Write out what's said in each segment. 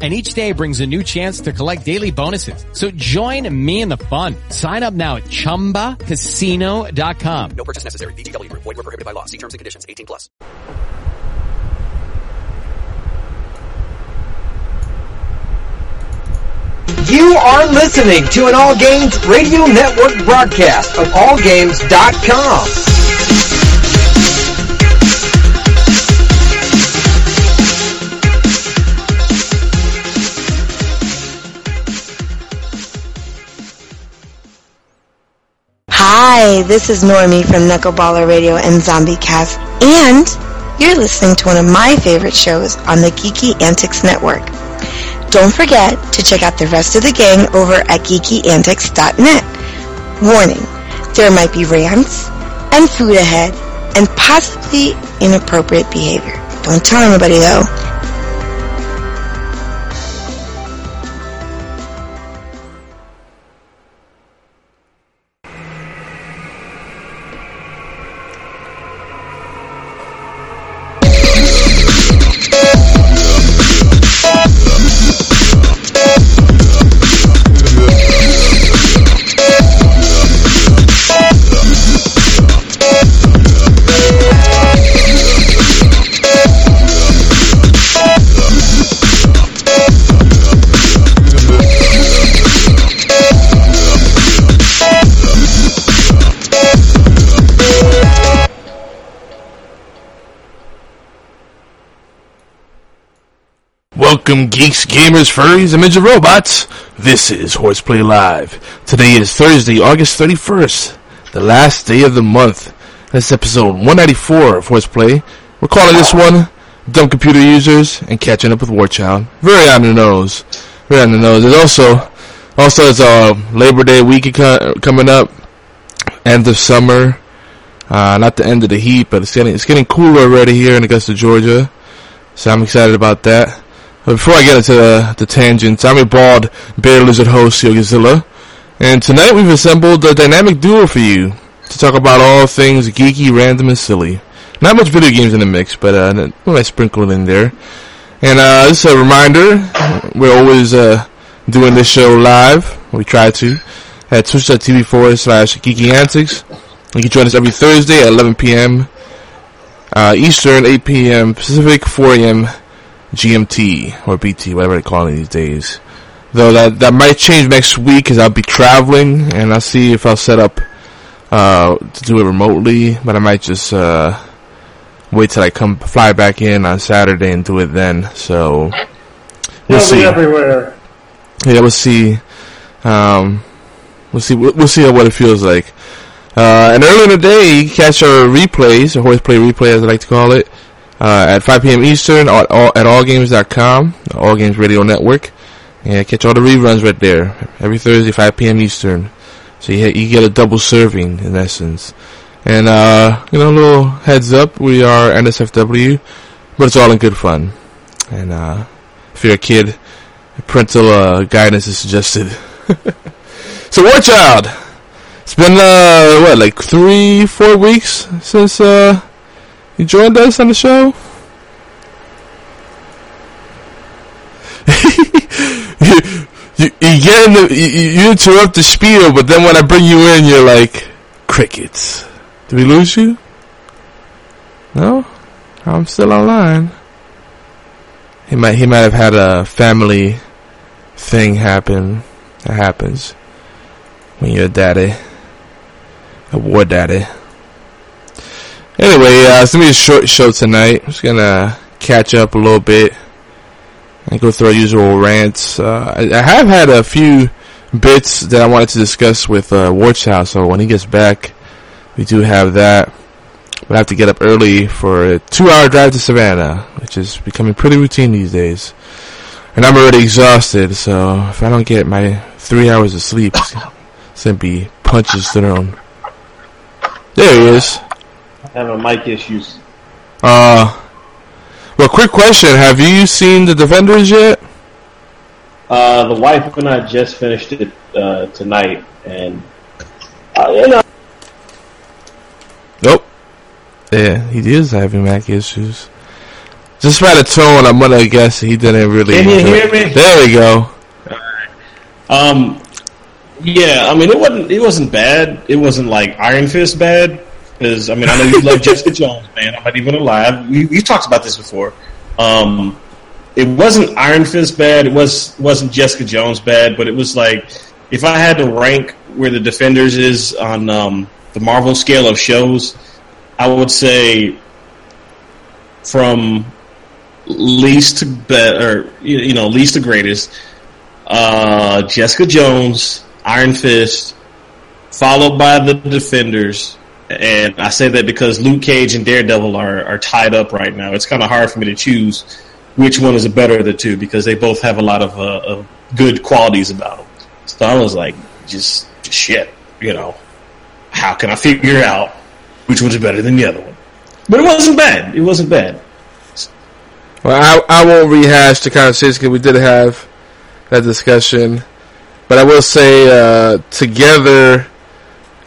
and each day brings a new chance to collect daily bonuses. So join me in the fun. Sign up now at ChumbaCasino.com. No purchase necessary. VGW Group. Void were prohibited by law. See terms and conditions. 18 plus. You are listening to an All Games Radio Network broadcast of AllGames.com. Hi, this is Normie from Knuckleballer Radio and Zombie Cast, and you're listening to one of my favorite shows on the Geeky Antics Network. Don't forget to check out the rest of the gang over at geekyantics.net. Warning, there might be rants and food ahead and possibly inappropriate behavior. Don't tell anybody though. Welcome, geeks, gamers, furries, and midget robots. This is Horseplay Live. Today is Thursday, August 31st, the last day of the month. This is episode 194 of Horseplay. We're calling this one Dumb Computer Users and Catching Up with War Child. Very on the nose. Very on the nose. There's also, also it's uh, Labor Day week coming up. End of summer. Uh, not the end of the heat, but it's getting, it's getting cooler already here in Augusta, Georgia. So I'm excited about that. But before I get into the, the tangents, I'm your bald bear lizard host, Yogazilla. And tonight we've assembled a dynamic duo for you to talk about all things geeky, random, and silly. Not much video games in the mix, but uh, I sprinkled in there. And uh, just a reminder, we're always uh, doing this show live. We try to at twitch.tv forward slash geeky antics. You can join us every Thursday at 11 p.m. Uh, Eastern, 8 p.m. Pacific, 4 a.m. GMT or BT, whatever they call it these days. Though that that might change next week because I'll be traveling and I'll see if I'll set up uh, to do it remotely. But I might just uh, wait till I come fly back in on Saturday and do it then. So we'll They'll see. everywhere. Yeah, we'll see. Um, we'll see. We'll, we'll see what it feels like. Uh, and earlier in the day, catch our replays, or horseplay replay as I like to call it, uh, at 5 p.m. Eastern at, all, at allgames.com, All Games Radio Network. Yeah, catch all the reruns right there every Thursday, 5 p.m. Eastern. So you, you get a double serving in essence. And uh, you know, a little heads up, we are NSFW, but it's all in good fun. And uh, if you're a kid, parental uh, guidance is suggested. so, War Child, it's been uh, what, like three, four weeks since uh, you joined us on the show. you, you, get in the, you, you interrupt the spiel, but then when I bring you in, you're like crickets. Did we lose you? No, I'm still online. He might he might have had a family thing happen. That happens when you're a daddy, a war daddy. Anyway, uh, it's gonna be a short show tonight. I'm just gonna catch up a little bit and go through our usual rants. Uh, I, I have had a few bits that I wanted to discuss with uh, Warchild, so when he gets back, we do have that. But I have to get up early for a two-hour drive to Savannah, which is becoming pretty routine these days. And I'm already exhausted, so if I don't get my three hours of sleep, it's gonna be punches thrown. There he is. Having mic issues. Uh, well, quick question: Have you seen the Defenders yet? Uh, the wife and I just finished it uh, tonight, and uh, you know, Nope. Yeah, he is having Mac issues. Just by the tone, I'm gonna guess he didn't really. Can you hear me? There we go. um, yeah, I mean, it wasn't it wasn't bad. It wasn't like Iron Fist bad, because I mean, I know you love Jessica Jones, man. I'm not even gonna lie. We we talked about this before. Um, it wasn't Iron Fist bad. It was wasn't Jessica Jones bad, but it was like if I had to rank where the Defenders is on um, the Marvel scale of shows, I would say from least to better, you you know, least to greatest. Uh, Jessica Jones, Iron Fist, followed by the Defenders, and I say that because Luke Cage and Daredevil are are tied up right now. It's kind of hard for me to choose which one is the better of the two because they both have a lot of, uh, of good qualities about them. So I was like, just, just shit, you know. How can I figure out which one's better than the other one? But it wasn't bad. It wasn't bad. Well, I, I won't rehash the conversation because we did have that discussion. But I will say, uh, together,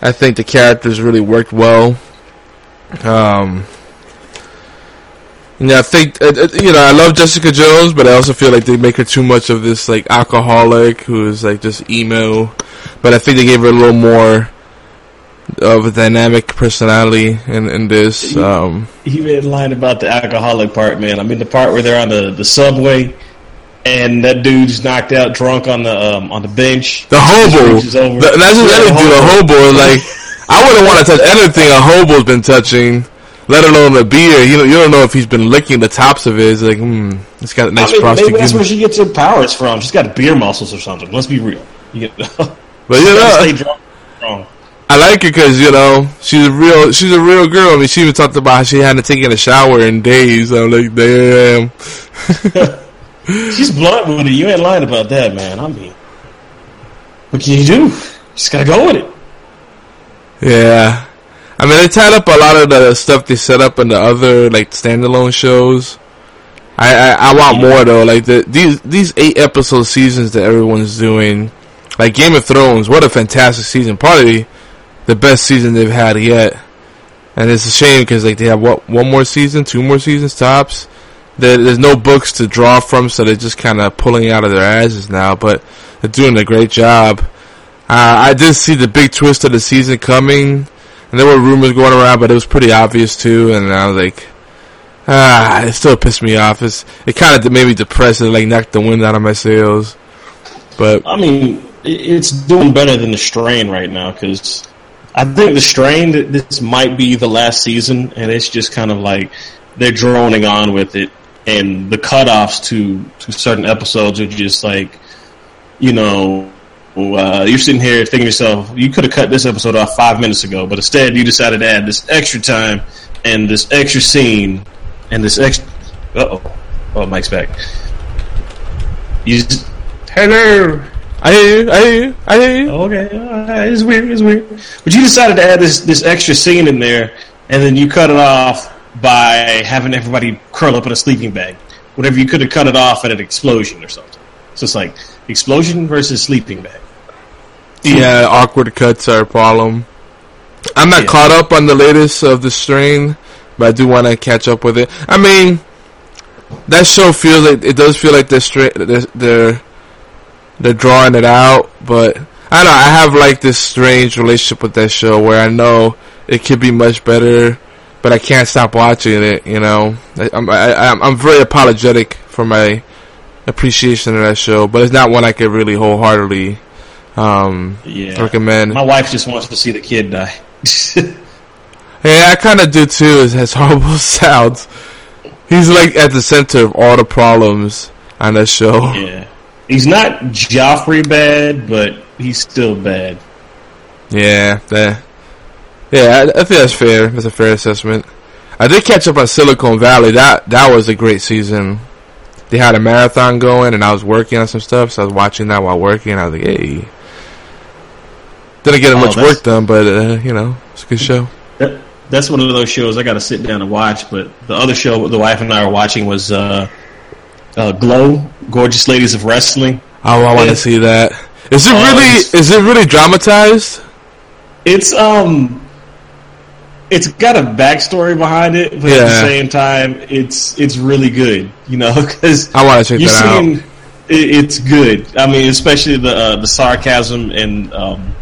I think the characters really worked well. Um, yeah, I think uh, uh, you know I love Jessica Jones, but I also feel like they make her too much of this like alcoholic who is like just emo. But I think they gave her a little more of a dynamic personality in in this. Um, You a line about the alcoholic part, man. I mean, the part where they're on the, the subway and that dude's knocked out drunk on the um, on the bench. The hobo. over. The, that's just Yeah, the anything. The hobo. Like, I wouldn't want to touch anything a hobo's been touching, let alone a beer. You know, you don't know if he's been licking the tops of it. It's like, hmm, it's got a nice I mean, maybe that's where she gets her powers from. She's got beer muscles or something. Let's be real. You know? But you stay know, drunk. strong. I like her because you know she's a real, she's a real girl. I mean, she even talked about how she hadn't taken a shower in days. I'm like, damn. She's blunt with it. You ain't lying about that, man. I mean, what can you do? Just gotta go with it. Yeah. I mean, they tied up a lot of the stuff they set up in the other like standalone shows. I I, I want more though. Like the these these eight episode seasons that everyone's doing, like Game of Thrones. What a fantastic season! Probably the best season they've had yet. And it's a shame because like they have what one more season, two more seasons tops. There, there's no books to draw from, so they're just kind of pulling out of their asses now. But they're doing a great job. Uh, I did see the big twist of the season coming, and there were rumors going around, but it was pretty obvious too. And I was like, ah, it still pissed me off. It's, it kind of made me depressed and like knocked the wind out of my sails. But I mean, it's doing better than the strain right now because I think the strain th- this might be the last season, and it's just kind of like they're droning on with it, and the cutoffs to to certain episodes are just like, you know. Uh, you're sitting here thinking to yourself, you could have cut this episode off five minutes ago, but instead you decided to add this extra time and this extra scene and this extra. Uh oh, oh, Mike's back. You just, hello. I hear you, I hear you, I hear you. Okay, alright, it's weird, it's weird. But you decided to add this this extra scene in there, and then you cut it off by having everybody curl up in a sleeping bag. Whatever you could have cut it off at an explosion or something. So it's like explosion versus sleeping bag. Yeah, uh, awkward cuts are a problem. I'm not Yeah. caught up on the latest of the strain, but I do want to catch up with it. I mean, that show feels like it does feel like they're they're, they're they're drawing it out, but I don't know. I have like this strange relationship with that show where I know it could be much better, but I can't stop watching it. You know, I, I'm I, I'm I'm very apologetic for my appreciation of that show, but it's not one I could really wholeheartedly um, Yeah. recommend. My wife just wants to see the kid die. Yeah, I kind of do too. As, as horrible sounds, he's like at the center of all the problems on that show. yeah. He's not Joffrey bad, but he's still bad. Yeah, that. Yeah, I, I think that's fair. That's a fair assessment. I did catch up on Silicon Valley. That that was a great season. They had a marathon going, and I was working on some stuff, so I was watching that while working. I was like, "Hey." Didn't get Oh, much work done, but uh, you know, it's a good show. That, that's one of those shows I got to sit down and watch. But the other show the wife and I were watching was uh, uh, Glow, Gorgeous Ladies of Wrestling. Oh, I want to see that. Is it Oh, really? Is it really dramatized? It's um, it's got a backstory behind it, but at the same time, it's it's really good. You know, because I want to check that out. it, it's good. I mean, especially the uh, the sarcasm and um,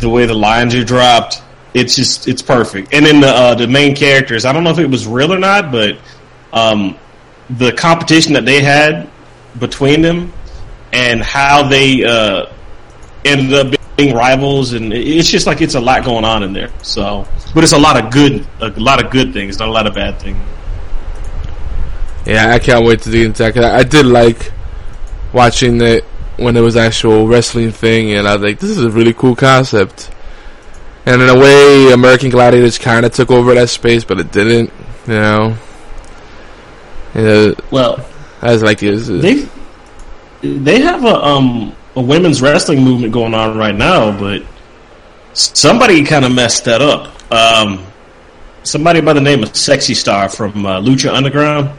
the way the lines are dropped. It's just it's perfect. And then the uh, the main characters. I don't know if it was real or not, but um, the competition that they had between them and how they uh, ended up being rivals, and it's just like it's a lot going on in there. So, but it's a lot of good, a lot of good things, not a lot of bad things. Yeah, I can't wait to dig into that. I I did like watching it when it was actual wrestling thing, and I was like, this is a really cool concept. And in a way, American Gladiators kind of took over that space, but it didn't. You know, yeah, Well, I was like, is they they have a um a women's wrestling movement going on right now, but somebody kind of messed that up. Um, somebody by the name of Sexy Star from uh, Lucha Underground.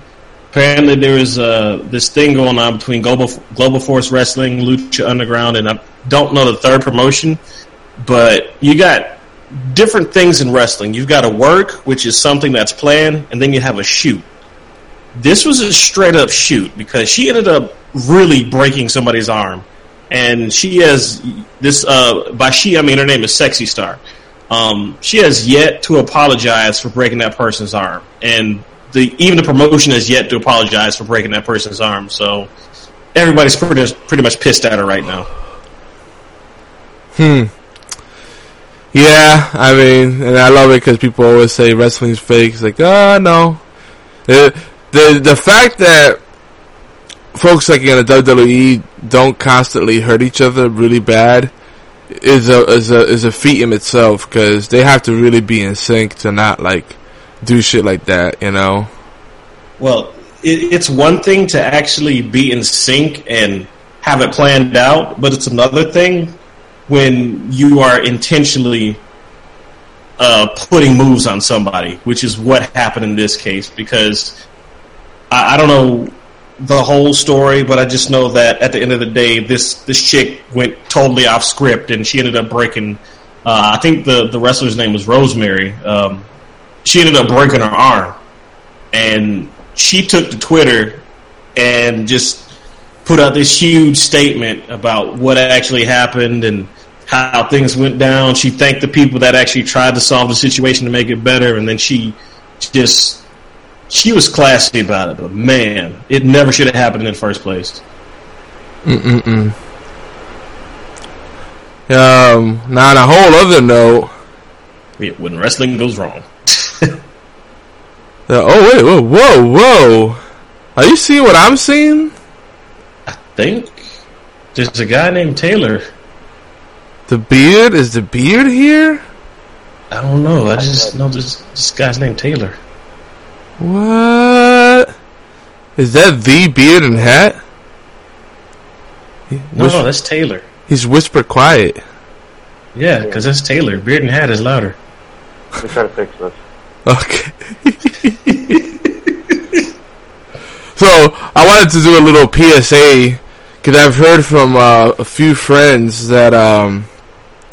Apparently, there is uh, this thing going on between Global Global Force Wrestling, Lucha Underground, and I don't know the third promotion, but you got different things in wrestling. You've got a work, which is something that's planned, and then you have a shoot this was a straight up shoot because she ended up really breaking somebody's arm, and she has this. Uh, by she, I mean her name is Sexy Star. Um, she has yet to apologize for breaking that person's arm, and the even the promotion has yet to apologize for breaking that person's arm. So everybody's pretty pretty much pissed at her right now. Hmm. Yeah, I mean, and I love it because people always say wrestling's fake. It's like, oh no. The, the the fact that folks like in the WWE don't constantly hurt each other really bad is a is a is a feat in itself because they have to really be in sync to not like do shit like that. You know? Well, it, it's one thing to actually be in sync and have it planned out, but it's another thing when you are intentionally uh, putting moves on somebody, which is what happened in this case. Because I, I don't know the whole story, but I just know that at the end of the day, this this chick went totally off script, and she ended up breaking. Uh, I think the the wrestler's name was Rosemary. Um, she ended up breaking her arm, and she took to Twitter and just put out this huge statement about what actually happened and how things went down. She thanked the people that actually tried to solve the situation to make it better, and then she just she was classy about it. But man, it never should have happened in the first place. Mm-mm-mm. Um. Now on a whole other note. Yeah, when wrestling goes wrong. Uh, oh wait! Whoa! Whoa! Whoa! Are you seeing what I'm seeing? I think there's a guy named Taylor. The beard is the beard here. I don't know. I just know this, this guy's named Taylor. What? Is that the beard and hat? No, Whis- no, that's Taylor. He's whisper quiet. Yeah, because that's Taylor. Beard and hat is louder. Let me try to fix this. Okay. so I wanted to do a little PSA because I've heard from uh, a few friends that um,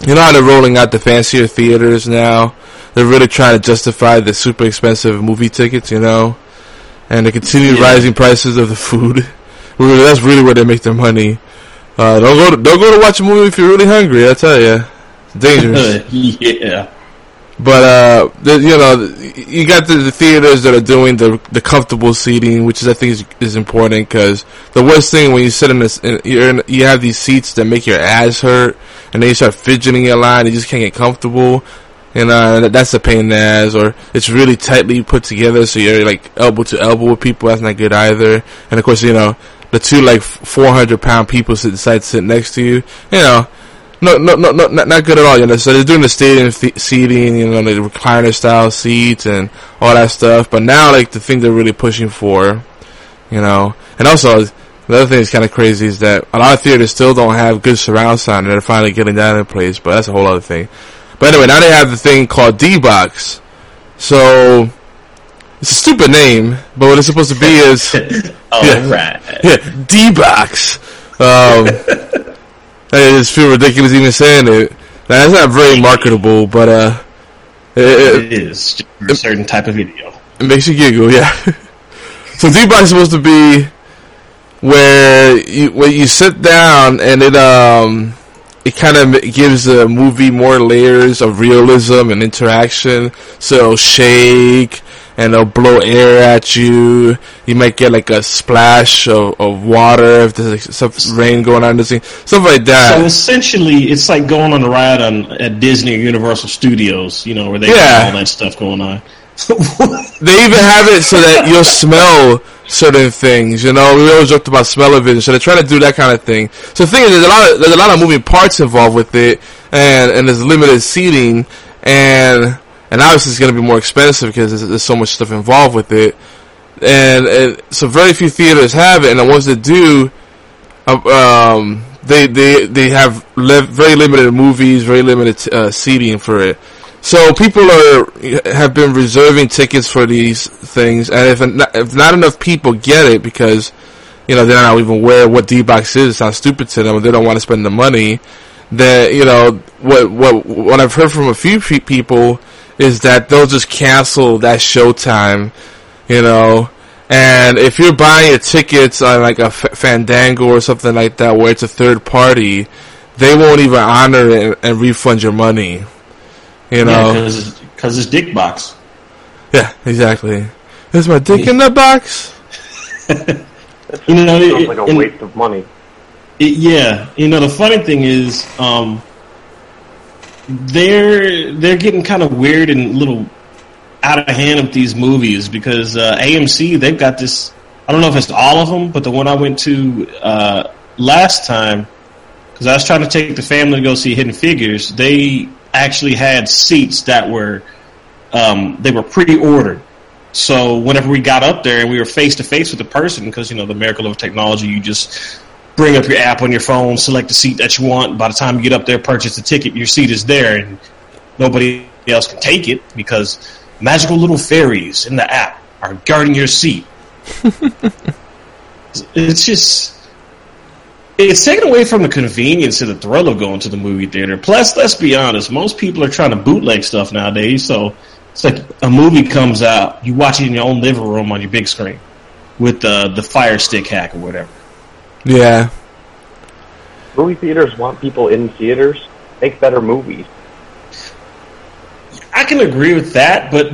you know how they're rolling out the fancier theaters now. They're really trying to justify the super expensive movie tickets, you know, and the continued Yeah. rising prices of the food. Really, That's really where they make their money. Uh, don't go to, don't go to watch a movie if you're really hungry. I tell you, it's dangerous. yeah. But uh, the, you know, you got the, the theaters that are doing the the comfortable seating, which is I think is, is important because the worst thing when you sit in this, in, you're in, you have these seats that make your ass hurt, and then you start fidgeting your line, and you just can't get comfortable. And uh, that's a pain in the ass, or it's really tightly put together, so you're like elbow to elbow with people. That's not good either. And of course, you know, the two like 400 pound people sit decide to sit next to you. You know, no, no, no, no, not, not good at all. You know, so they're doing the stadium th- seating, you know, the recliner style seats and all that stuff. But now, like the thing they're really pushing for, you know, and also the other thing that's kind of crazy is that a lot of theaters still don't have good surround sound, and they're finally getting that in place. But that's a whole other thing. But anyway, now they have the thing called D box, So it's a stupid name, but what it's supposed to be is Oh, Yeah. right. yeah, D box. Um, I just feel ridiculous even saying it. Now, it's not very marketable, but uh, it, It is a certain type of video. It makes you giggle, yeah. so D-Box is supposed to be where you where you sit down and it um it kind of gives the movie more layers of realism and interaction. So it'll shake and it'll blow air at you. You might get like a splash of, of water if there's like some rain going on scene, stuff like that. So essentially, it's like going on a ride on at Disney or Universal Studios, you know, where they Yeah. have all that stuff going on. They even have it so that you'll smell certain things. You know, we always joked about smell of vision, so they're trying to do that kind of thing. So the thing is, there's a lot of there's a lot of moving parts involved with it, and and there's limited seating, and and obviously it's going to be more expensive because there's, there's so much stuff involved with it, and, and so very few theaters have it, and the ones that do, uh, um, they they they have li- very limited movies, very limited uh, seating for it. So people are have been reserving tickets for these things, and if not, if not enough people get it because you know they're not even aware what D box is, it sounds stupid to them, they don't want to spend the money. That you know what what what I've heard from a few people is that they'll just cancel that showtime, you know. And if you're buying your tickets on like a Fandango or something like that, where it's a third party, they won't even honor it and refund your money. You know. because it's, it's dick box. Yeah, exactly. Is my dick in the box? You know, it- like a and- waste of money. It, yeah, you know the funny thing is, um, they're they're getting kind of weird and a little out of hand with these movies because uh, AMC they've got this. I don't know if it's all of them, but the one I went to uh, last time because I was trying to take the family to go see Hidden Figures. They actually had seats that were um, they were pre-ordered. So whenever we got up there and we were face to face with the person, because you know the miracle of technology, you just bring up your app on your phone, select the seat that you want. By the time you get up there, purchase the ticket, your seat is there, and nobody else can take it because magical little fairies in the app are guarding your seat. it's just it's taken away from the convenience and the thrill of going to the movie theater. Plus, let's be honest, most people are trying to bootleg stuff nowadays. So it's like a movie comes out, you watch it in your own living room on your big screen with the the Fire Stick hack or whatever. Yeah. Movie theaters want people in theaters. Make better movies. I can agree with that, but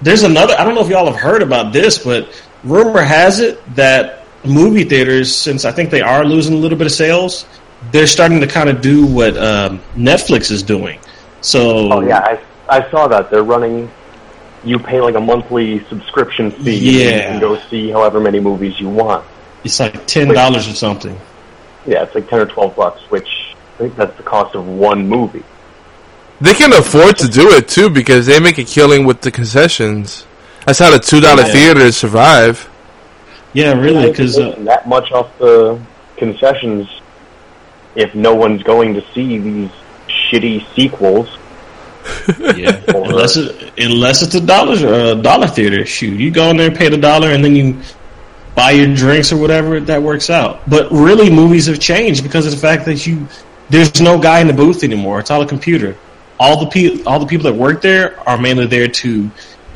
there's another. I don't know if y'all have heard about this, but rumor has it that movie theaters, since I think they are losing a little bit of sales, they're starting to kind of do what um, Netflix is doing. So, Oh yeah, I I saw that they're running. You pay like a monthly subscription fee. and you Yeah. can go see however many movies you want. it's like ten dollars or something. Yeah, it's like ten or twelve bucks, which I think that's the cost of one movie. They can afford to do it too because they make a killing with the concessions. That's how the two dollar Yeah. theaters survive. Yeah, really, because uh, that much off the concessions if no one's going to see these shitty sequels. yeah, Or- unless it, unless it's a dollar a dollar theater, shoot, you go in there, pay the dollar, and then you buy your drinks or whatever. That works out. But really, movies have changed because of the fact that you there's no guy in the booth anymore. It's all a computer. All the pe- all the people that work there are mainly there to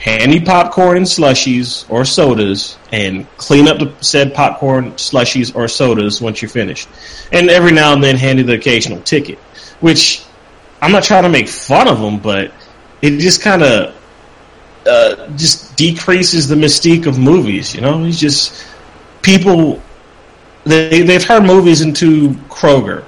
hand you popcorn and slushies or sodas and clean up the said popcorn, slushies, or sodas once you're finished. And every now and then hand the occasional ticket, which I'm not trying to make fun of them, but it just kind of uh, just decreases the mystique of movies. You know, it's just people they they've turned movies into Kroger.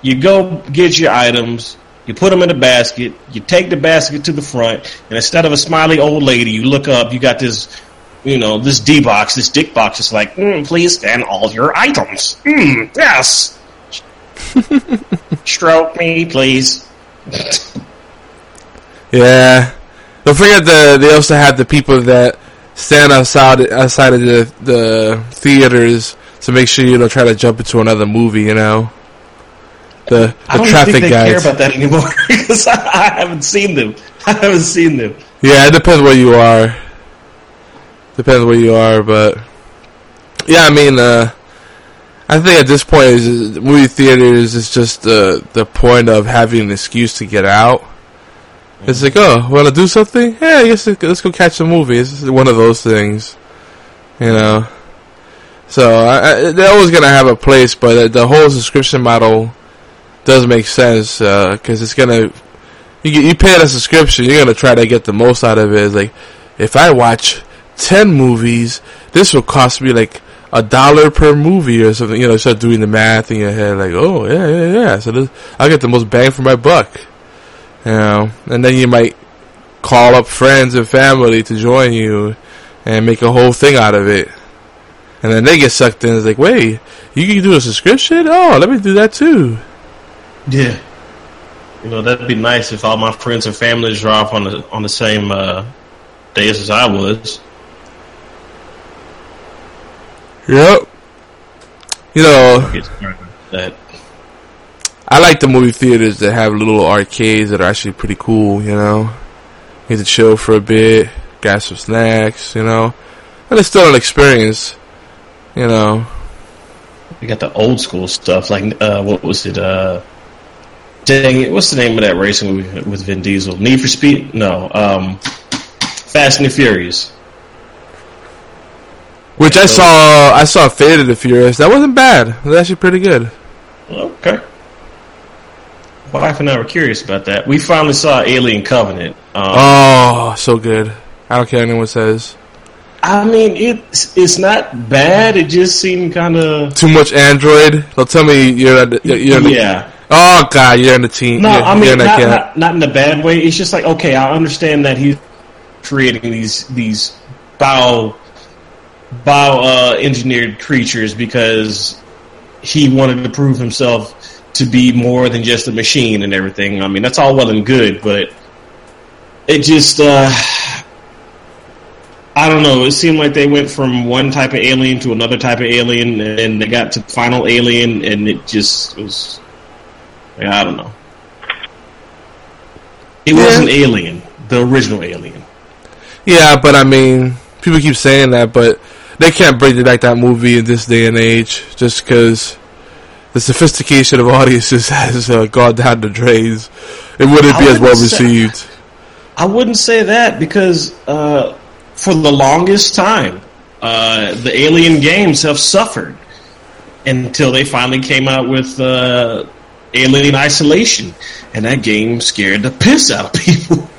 You go get your items, you put them in a basket, you take the basket to the front, and instead of a smiley old lady, you look up, you got this, you know, this D box, this dick box. It's like, mm, please scan all your items. Mm, yes. Stroke me, please. Yeah. Don't forget the they also have the people that stand outside outside of the the theaters to make sure you don't try to jump into another movie. You know. The I the don't traffic think they care about that anymore because I, I haven't seen them. I haven't seen them. Yeah, it depends where you are. Depends where you are, but yeah, I mean, uh, I think at this point, is movie theaters is just the the point of having an excuse to get out. It's like, oh, want to do something? Yeah, I guess let's go catch a movie. It's one of those things, you know. So I, I, they're always gonna have a place, but the, the whole subscription model does make sense uh, because it's gonna you you pay a subscription, you're gonna try to get the most out of it. It's like if I watch ten movies, this will cost me like a dollar per movie or something. You know, start doing the math in your head, like, oh yeah, yeah, yeah. So this, I'll get the most bang for my buck. You know, and then you might call up friends and family to join you and make a whole thing out of it. And then they get sucked in. It's like, wait, you can do a subscription? Oh, let me do that too. Yeah. You know, that'd be nice if all my friends and families are off on the on the same uh, days as I was. Yep. You know, Get started with that. I like the movie theaters that have little arcades that are actually pretty cool, you know. Get to chill for a bit, got some snacks, you know. And it's still an experience, you know. We got the old school stuff, like uh, what was it? Uh, dang it! What's the name of that racing movie with Vin Diesel? Need for Speed? No. Um, Fast and the Furious. Which I saw, I saw Fate of the Furious. That wasn't bad. It was actually pretty good. Okay. My wife and I were curious about that. We finally saw Alien Covenant. Um, Oh, so good. I don't care what anyone says. I mean, it's it's not bad. It just seemed kind of Too much Android. They'll tell me you're at the, you're yeah. Oh god, you're in the team. No, you're, I mean not, not not in a bad way. It's just like okay, I understand that he's creating these these bio bio uh, engineered creatures because he wanted to prove himself to be more than just a machine and everything. I mean, that's all well and good, but it just uh, I don't know. It seemed like they went from one type of alien to another type of alien, and they got to final alien, and it just was. I don't know. It Yeah. wasn't Alien, the original Alien. Yeah, but I mean, people keep saying that, but they can't bring it back that movie in this day and age just because the sophistication of audiences has uh, gone down the drains. It wouldn't I be as well say- received. I wouldn't say that because uh, for the longest time, uh, the Alien games have suffered until they finally came out with uh, Alien Isolation, and that game scared the piss out of people.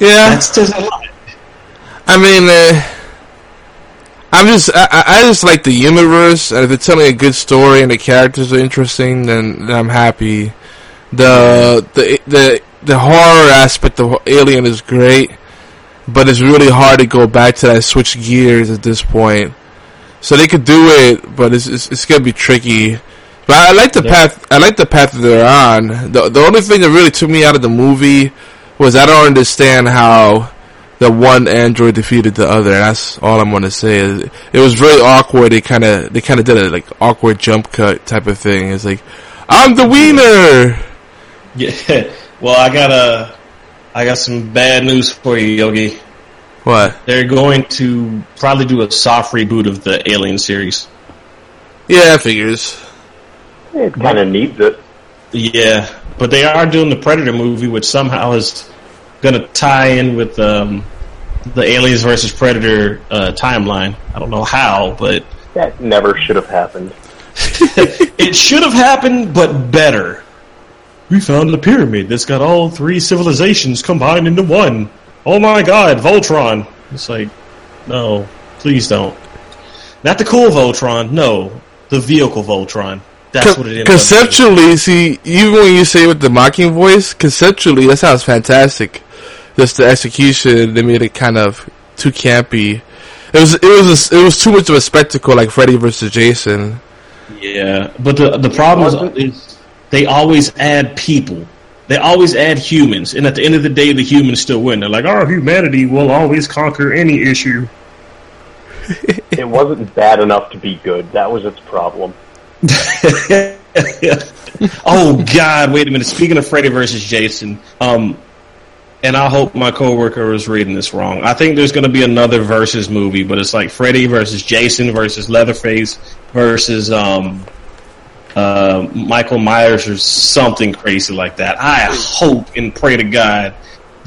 Yeah, That says a lot. I mean, uh, I'm just, I, I I just like the universe, and if it's telling a good story and the characters are interesting, then, then I'm happy. The, the, the, the horror aspect of Alien is great, but it's really hard to go back to that switch gears at this point. So they could do it, but it's, it's, it's gonna be tricky. But I like the Yeah. path, I like the path that they're on. The, the only thing that really took me out of the movie was I don't understand how the one android defeated the other. That's all I'm gonna say. It, it was very awkward. They kind of they kind of did a like awkward jump cut type of thing. It's like I'm the wiener. Yeah. Well, I got a, I got some bad news for you, Yogi. What? They're going to probably do a soft reboot of the Alien series. Yeah, figures. It kind of needs it. Yeah, but they are doing the Predator movie, which somehow is going to tie in with um, the Aliens versus Predator uh, timeline. I don't know how, but That never should have happened. it should have happened, but better. We found a pyramid that's got all three civilizations combined into one. Oh my god, Voltron! It's like, no, please don't. Not the cool Voltron, no, the vehicle Voltron. That's what it is. conceptually, see, even when you say it with the mocking voice, conceptually that sounds fantastic. Just the execution, they made it kind of too campy. It was it was a, it was too much of a spectacle, like Freddy versus Jason. Yeah, but the the problem is, is they always add people. They always add humans, and at the end of the day, the humans still win. They're like, "Our humanity will always conquer any issue." It wasn't bad enough to be good. That was its problem. oh God! Wait a minute. Speaking of Freddy versus Jason, um, and I hope my coworker is reading this wrong. I think there's going to be another versus movie, but it's like Freddy versus Jason versus Leatherface versus um, uh, Michael Myers or something crazy like that. I hope and pray to God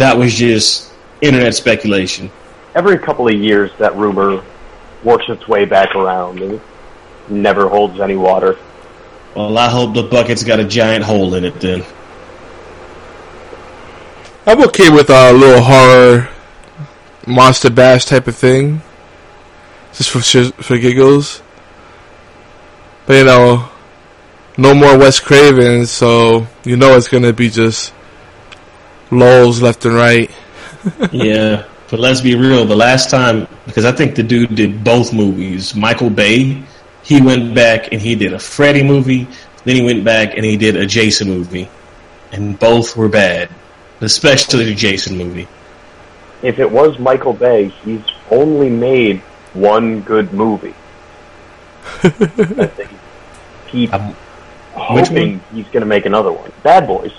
that was just internet speculation. Every couple of years, that rumor works its way back around and it never holds any water. Well, I hope the bucket's got a giant hole in it then. I'm okay with a little horror monster bash type of thing, just for sh- for giggles. But you know, no more Wes Craven, so you know it's gonna be just lulls left and right. yeah, but let's be real. The last time, because I think the dude did both movies. Michael Bay, he went back and he did a Freddy movie. Then he went back and he did a Jason movie, and both were bad, especially the Jason movie. If it was Michael Bay, he's only made one good movie. I think keep Um, which hoping he's going to make another one. Bad Boys.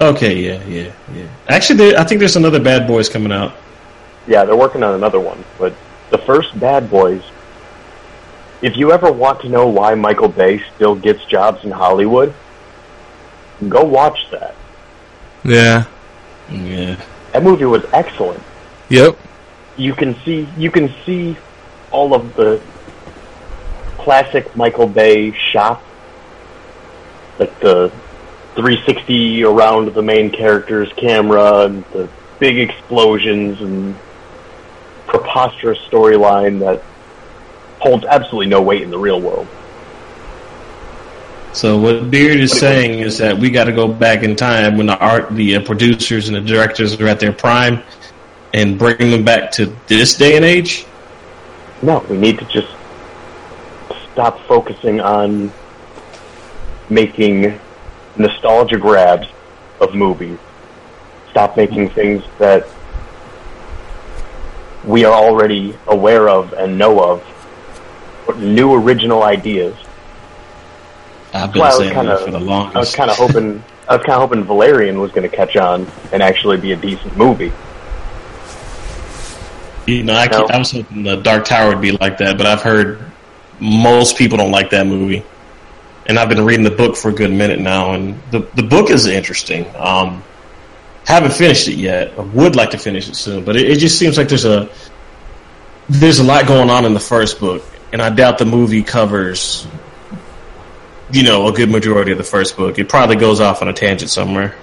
Okay, yeah, yeah, yeah. Actually, there, I think there's another Bad Boys coming out. Yeah, they're working on another one. But the first Bad Boys, if you ever want to know why Michael Bay still gets jobs in Hollywood, go watch that. Yeah. Yeah. That movie was excellent. Yep. You can see you can see all of the classic Michael Bay shots, like the 360 around the main character's camera, and the big explosions and preposterous storyline that holds absolutely no weight in the real world. So what Beard is saying is that we got to go back in time when the art, the uh, producers and the directors are at their prime, and bring them back to this day and age. No, we need to just stop focusing on making nostalgia grabs of movies. Stop making things that we are already aware of and know of. New original ideas. I've been was saying kind that for the longest. I was kind of hoping, I was kind of hoping Valerian was going to catch on and actually be a decent movie. You know, I, No. I was hoping the Dark Tower would be like that, but I've heard most people don't like that movie. And I've been reading the book for a good minute now, and the the book is interesting. Um, haven't finished it yet. I would like to finish it soon, but it, it just seems like there's a there's a lot going on in the first book, and I doubt the movie covers you know a good majority of the first book. It probably goes off on a tangent somewhere.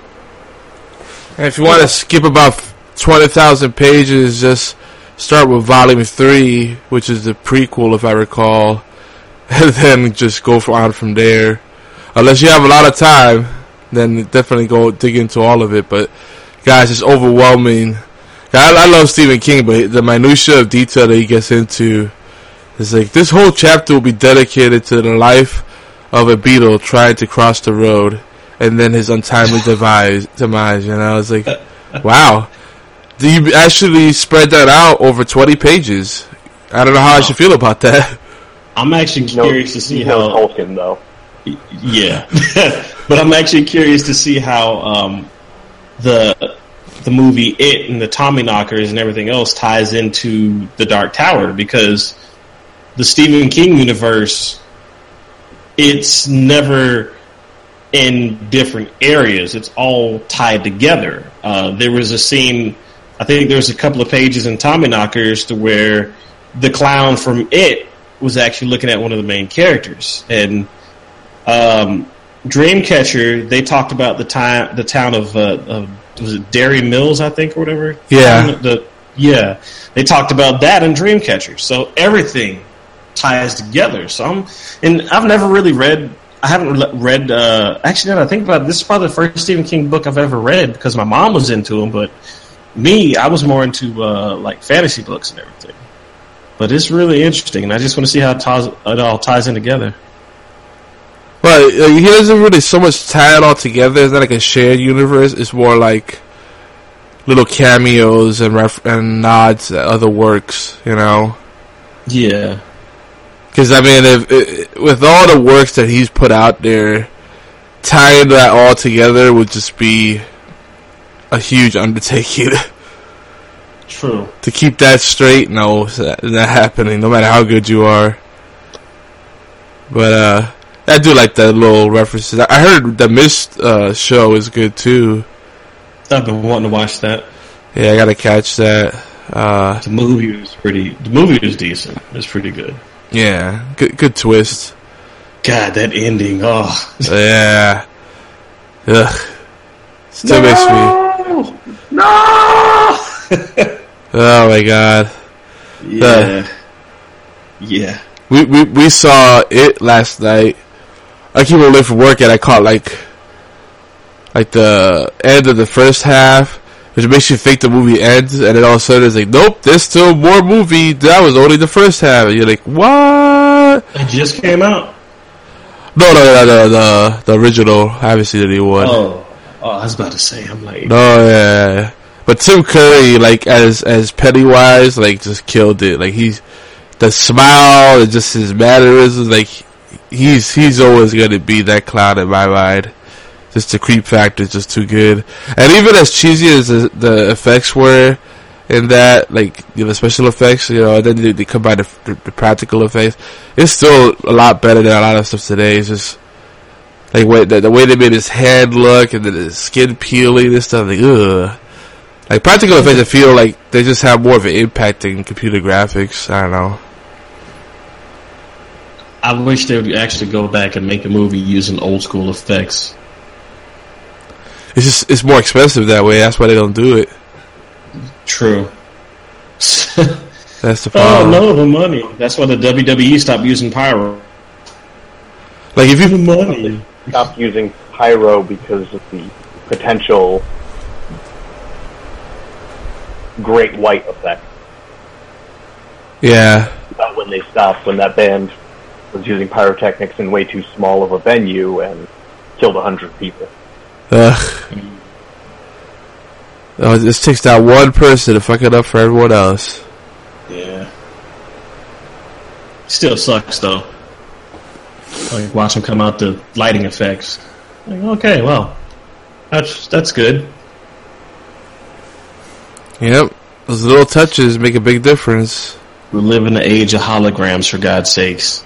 And if you want to skip about twenty thousand pages, just start with volume three, which is the prequel, if I recall, and then just go on from there. Unless you have a lot of time, then definitely go dig into all of it. But guys, it's overwhelming. I, I love Stephen King, but the minutia of detail that he gets into is like this whole chapter will be dedicated to the life of a beetle trying to cross the road, and then his untimely demise. Demise, you know, it's like, wow. Do you actually spread that out over twenty pages? I don't know how I should feel about that. I'm actually No, curious to see he how knows Tolkien, though. Yeah, but I'm actually curious to see how um, the the movie It and the Tommyknockers and everything else ties into the Dark Tower because the Stephen King universe it's never in different areas. It's all tied together. Uh, there was a scene, I think there was a couple of pages in Tommyknockers to where the clown from It was actually looking at one of the main characters, and um, Dreamcatcher they talked about the time the town of, uh, of was it Derry Mills I think or whatever. Yeah. The, yeah, they talked about that in Dreamcatcher. So everything ties together. So I'm, and I've never really read. I haven't read. Uh, actually, now that I think about it, this is probably the first Stephen King book I've ever read because my mom was into them, but me, I was more into uh, like fantasy books and everything. But it's really interesting, and I just want to see how it, ties, it all ties in together. Well, uh, he doesn't really so much tie it all together. It's not like a shared universe. It's more like little cameos and ref- and nods at other works. You know, Yeah. Because I mean, if, with all the works that he's put out there, tying that all together would just be a huge undertaking. True. to keep that straight, no, it's not happening. No matter how good you are. But uh, I do like the little references. I heard the Mist uh, show is good too. I've been wanting to watch that. Yeah, I gotta catch that. Uh, The movie was pretty. The movie was decent. It was pretty good. Yeah, good good twist. God, that ending. Oh, Yeah, ugh, still makes me. no. Oh my god, Yeah. Yeah. we we we saw it last night. I came home late from work and I caught like like the end of the first half, which makes you think the movie ends, and then all of a sudden it's like, nope, there's still more movie. That was only the first half. And you're like, what? It just came out. No, no, no, no, the the original. I haven't seen new one. Oh. Oh, I was about to say. I'm like. No, yeah, yeah. But Tim Curry, like as as Pennywise, like just killed it. Like he's the smile and just his mannerisms. Like he's he's always gonna be that clown in my mind. Just the creep factor is just too good. And even as cheesy as the, the effects were in that, like you know, special effects, you know, and then they, they combine the, the, the practical effects. It's still a lot better than a lot of stuff today. It's just like the, the way they made his head look and then his skin peeling and stuff. Like ugh. Like practical effects, I feel like they just have more of an impact than computer graphics. I don't know. I wish they would actually go back and make a movie using old school effects. It's just it's more expensive that way. That's why they don't do it. True. That's the oh problem. no, the money. That's why the WWE stopped using pyro. Like if you The you money. Stopped using pyro because of the potential great white effect. yeah About when they stopped, when that band was using pyrotechnics in way too small of a venue and killed a hundred people. Ugh. Oh, it just takes that one person to fuck it up for everyone else. Yeah. Still sucks though. Like watch them come out the lighting effects. Like, okay, well, that's that's good. Yep, those little touches make a big difference. We live in the age of holograms, for God's sakes,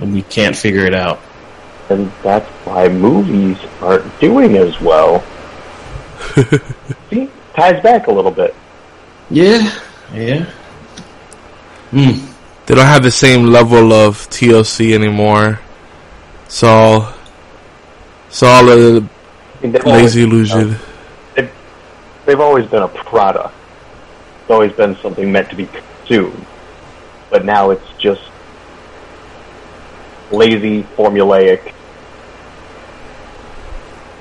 and we can't figure it out. And that's why movies aren't doing as well. See, ties back a little bit. Yeah, yeah. Mm. They don't have the same level of TLC anymore. It's all, it's all a I mean, they've lazy always- illusion. they've, they've always been a product. It's always been something meant to be consumed. But now it's just lazy, formulaic,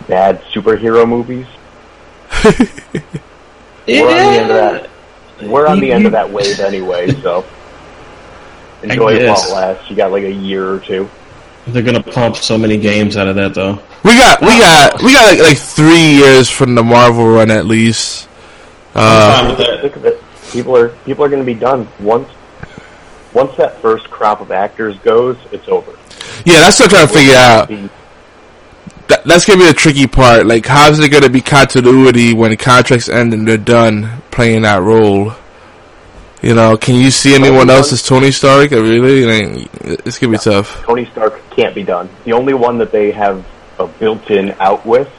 bad superhero movies. We're on the end of that. We're on the end of that wave anyway, so enjoy it while guess. it lasts. You got like a year or two. They're gonna pump so many games out of that though. We got, we got, we got like, like three years from the Marvel run at least. Uh, Fine with that. Think of it. People are people are going to be done once once that first crop of actors goes. It's over. yeah, that's what I'm trying to figure out. The- That, that's gonna be the tricky part. Like, how's there gonna be continuity when contracts end and they're done playing that role? You know, can you see anyone else as Tony Stark? Uh, Really, like, it's gonna be tough. Tony Stark can't be done. The only one that they have a built-in out with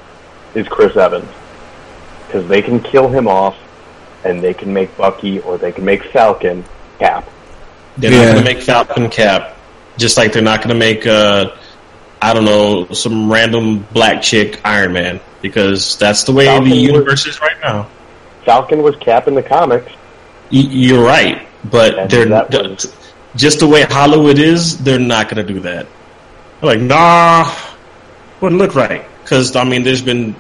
is Chris Evans because they can kill him off and they can make Bucky or they can make Falcon Cap. They're Yeah. not going to make Falcon Cap, just like they're not going to make, uh, I don't know, some random black chick Iron Man, because that's the way Falcon the was- universe is right now. Falcon was Cap in the comics. Y- you're right, but And they're that just the way Hollywood is. They're not going to do that. They're like, nah, wouldn't look right. Because I mean, there's been.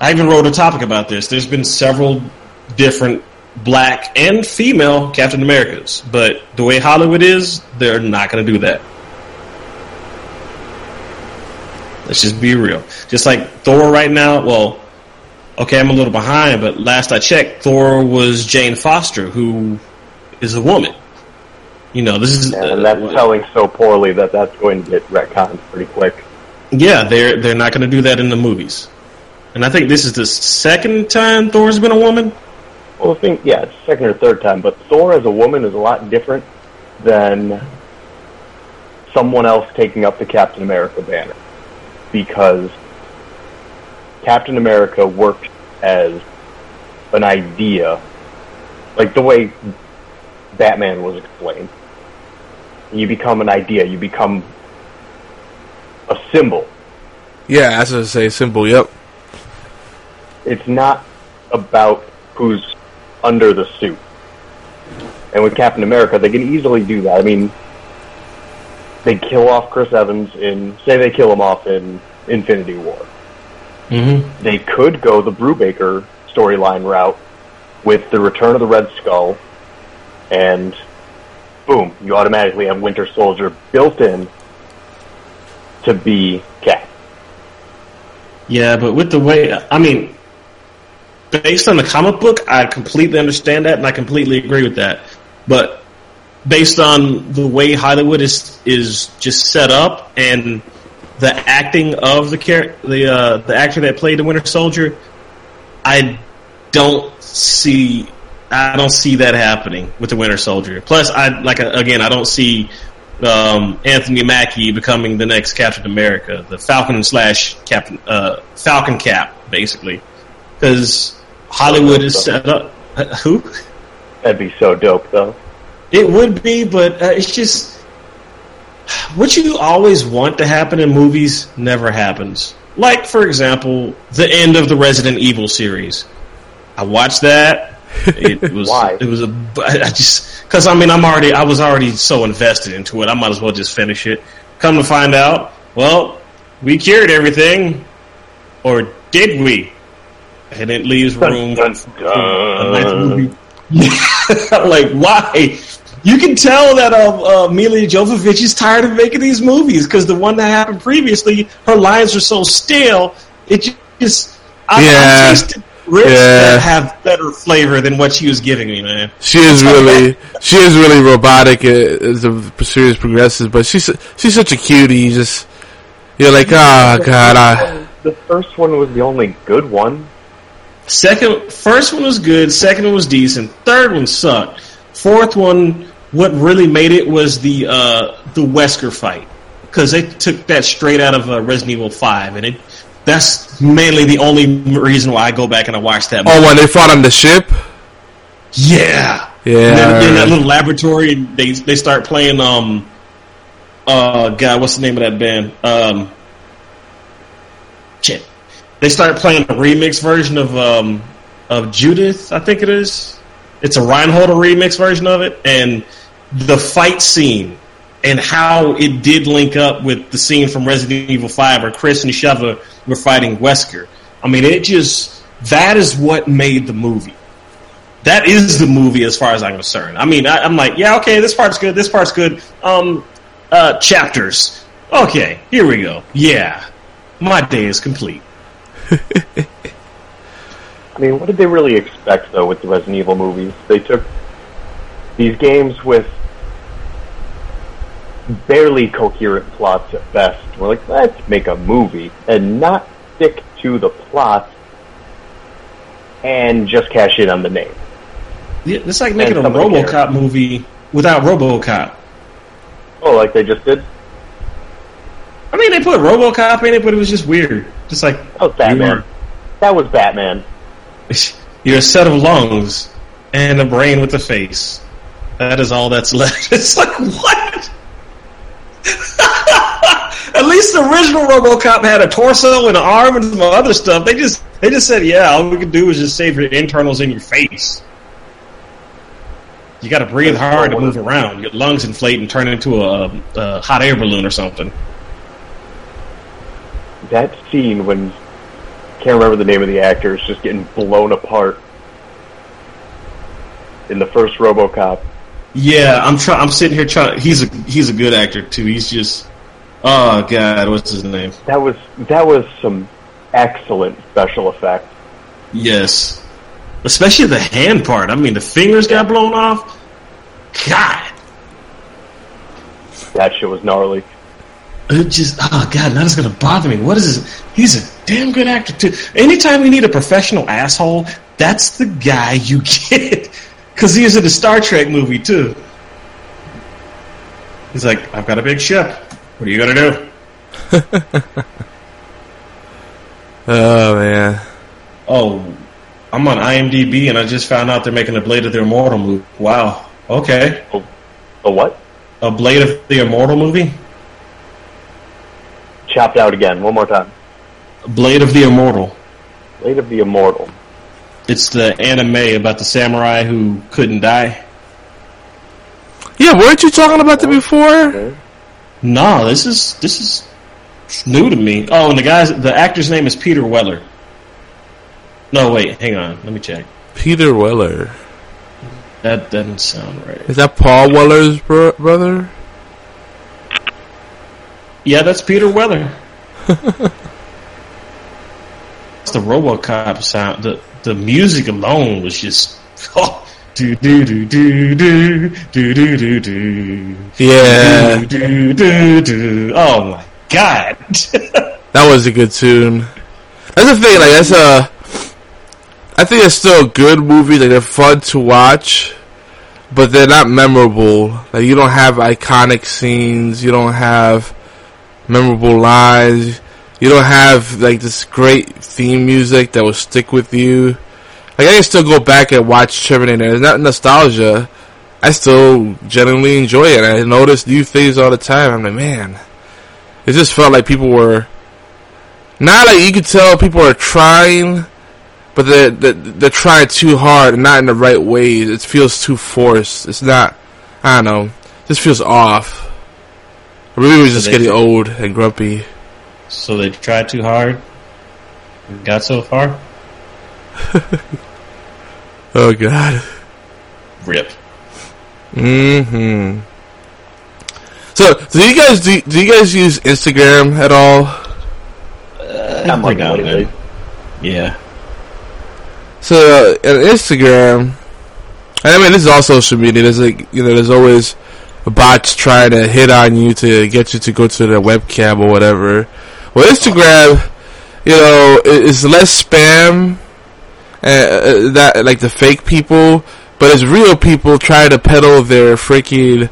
I even wrote a topic about this. There's been several different black and female Captain Americas, but the way Hollywood is, they're not going to do that. Let's just be real. Just like Thor right now, well, okay, I'm a little behind, but last I checked, Thor was Jane Foster, who is a woman. You know, this is And that's uh, selling so poorly that that's going to get retconned pretty quick. yeah, they're they're not going to do that in the movies. and I think this is the second time Thor's been a woman. Well, I think yeah, it's second or third time, but Thor as a woman is a lot different than someone else taking up the Captain America banner. Because Captain America worked as an idea, like the way Batman was explained. You become an idea, you become a symbol. Yeah, as I say. Simple. Yep. It's not about who's under the suit. And with Captain America, they can easily do that. I mean, they kill off Chris Evans in, say they kill him off in Infinity War. Mm-hmm. They could go the Brubaker storyline route with the Return of the Red Skull, and boom, you automatically have Winter Soldier built in to be Cap. Yeah, but with the way, I mean, based on the comic book, I completely understand that and I completely agree with that. But based on the way Hollywood is is just set up and the acting of the char- the uh, the actor that played the Winter Soldier, I don't see I don't see that happening with the Winter Soldier. Plus, I like again, I don't see um, Anthony Mackie becoming the next Captain America, the Falcon slash Captain uh, Falcon Cap, basically, because Hollywood is set up. Who? That'd be so dope, though. It would be, but uh, it's just what you always want to happen in movies never happens. Like, for example, the end of the Resident Evil series. I watched that. It was Why? it was a I just because I mean I'm already I was already so invested into it. I might as well just finish it. Come to find out, well, we cured everything, or did we? And it leaves room for a movie. like why? You can tell that uh, uh, Milla Jovovich is tired of making these movies because the one that happened previously, her lines were so stale. It just I, Yeah. I tasted ribs Yeah. that have better flavor than what she was giving me, man. She is really, she is really robotic uh, as the series progresses. But she's she's such a cutie. You just you're like, oh god, I, The first one was the only good one. Second, first one was good. Second one was decent. Third one sucked. Fourth one, what really made it was the uh, the Wesker fight because they took that straight out of uh, Resident Evil Five, and it that's mainly the only reason why I go back and I watch that. oh, when they fought on the ship, yeah, Yeah. They're in that little laboratory, and they they start playing. Um, uh, God, what's the name of that band? Um, shit. They start playing a remix version of um of Judith, I think it is. It's a Renholdër remix version of it, and the fight scene and how it did link up with the scene from Resident Evil Five where Chris and Sheva were fighting Wesker. I mean, it just that is what made the movie that is the movie as far as I'm concerned. I mean, I, I'm like, yeah, okay, this part's good, this part's good. Um, uh, chapters. Okay, here we go. Yeah, my day is complete. I mean, what did they really expect, though, with the Resident Evil movies? They took these games with barely coherent plots at best. We're like, let's make a movie and not stick to the plot and just cash in on the name. Yeah, it's like making a RoboCop movie without RoboCop. Oh, like they just did? I mean, they put RoboCop in it, but it was just weird. Just like That was Batman. That was Batman. you're a set of lungs and a brain with a face. That is all that's left. It's like what? At least the original RoboCop had a torso and an arm and some other stuff. They just they just said, yeah, all we could do is just save your internals in your face. You got to breathe hard to move around. Your lungs inflate and turn into a, a hot air balloon or something. That scene when can't remember the name of the actor is just getting blown apart in the first RoboCop. Yeah, I'm trying. I'm sitting here trying. He's a he's a good actor too. He's just oh god, what's his name? That was that was some excellent special effects. Yes, especially the hand part. I mean, the fingers got blown off. God, That shit was gnarly. It just oh god, now it's gonna bother me. What is this? He's a damn good actor too. Anytime you need a professional asshole, that's the guy you get because he is in the Star Trek movie too. He's like, I've got a big ship. What are you gonna do? Oh man. Oh, I'm on IMDb and I just found out they're making a Blade of the Immortal movie. Wow. Okay, A what? a Blade of the Immortal movie. Chopped out again. One more time. Blade of the Immortal. Blade of the Immortal. It's the anime about the samurai who couldn't die. Yeah, weren't you talking about that oh, before? No, this is this is new to me. Oh, and the guy's the actor's name is Peter Weller. No, wait, hang on. Let me check. Peter Weller. That doesn't sound right. Is that Paul Weller's bro- brother? Yeah, that's Peter Weller. it's the RoboCop sound. The the music alone was just oh, do do do do do do do do do Yeah, do do do do. Oh my god! that was a good tune. That's the thing. Like that's a. I think it's still a good movie. Like they're fun to watch, but they're not memorable. Like you don't have iconic scenes. You don't have memorable lines. You don't have like this great theme music that will stick with you. Like I can still go back and watch Terminator. It's not nostalgia. I still genuinely enjoy it. I notice new things all the time. I'm like, man, it just felt like people were not like you could tell people are trying, but they're they're, they're trying too hard and not in the right ways. It feels too forced. It's not. I don't know. This feels off. Or maybe we're just getting old and grumpy. so they tried too hard. and Got so far. Oh god. Rip. Hmm. So, do you guys do, do you guys use Instagram at all? Now and lately. Yeah. So, uh, on Instagram, I mean, this is all social media. There's like, you know, there's always bots trying to hit on you to get you to go to their webcam or whatever. Well, Instagram, you know, is less spam, uh, uh, that like the fake people, but it's real people trying to peddle their freaking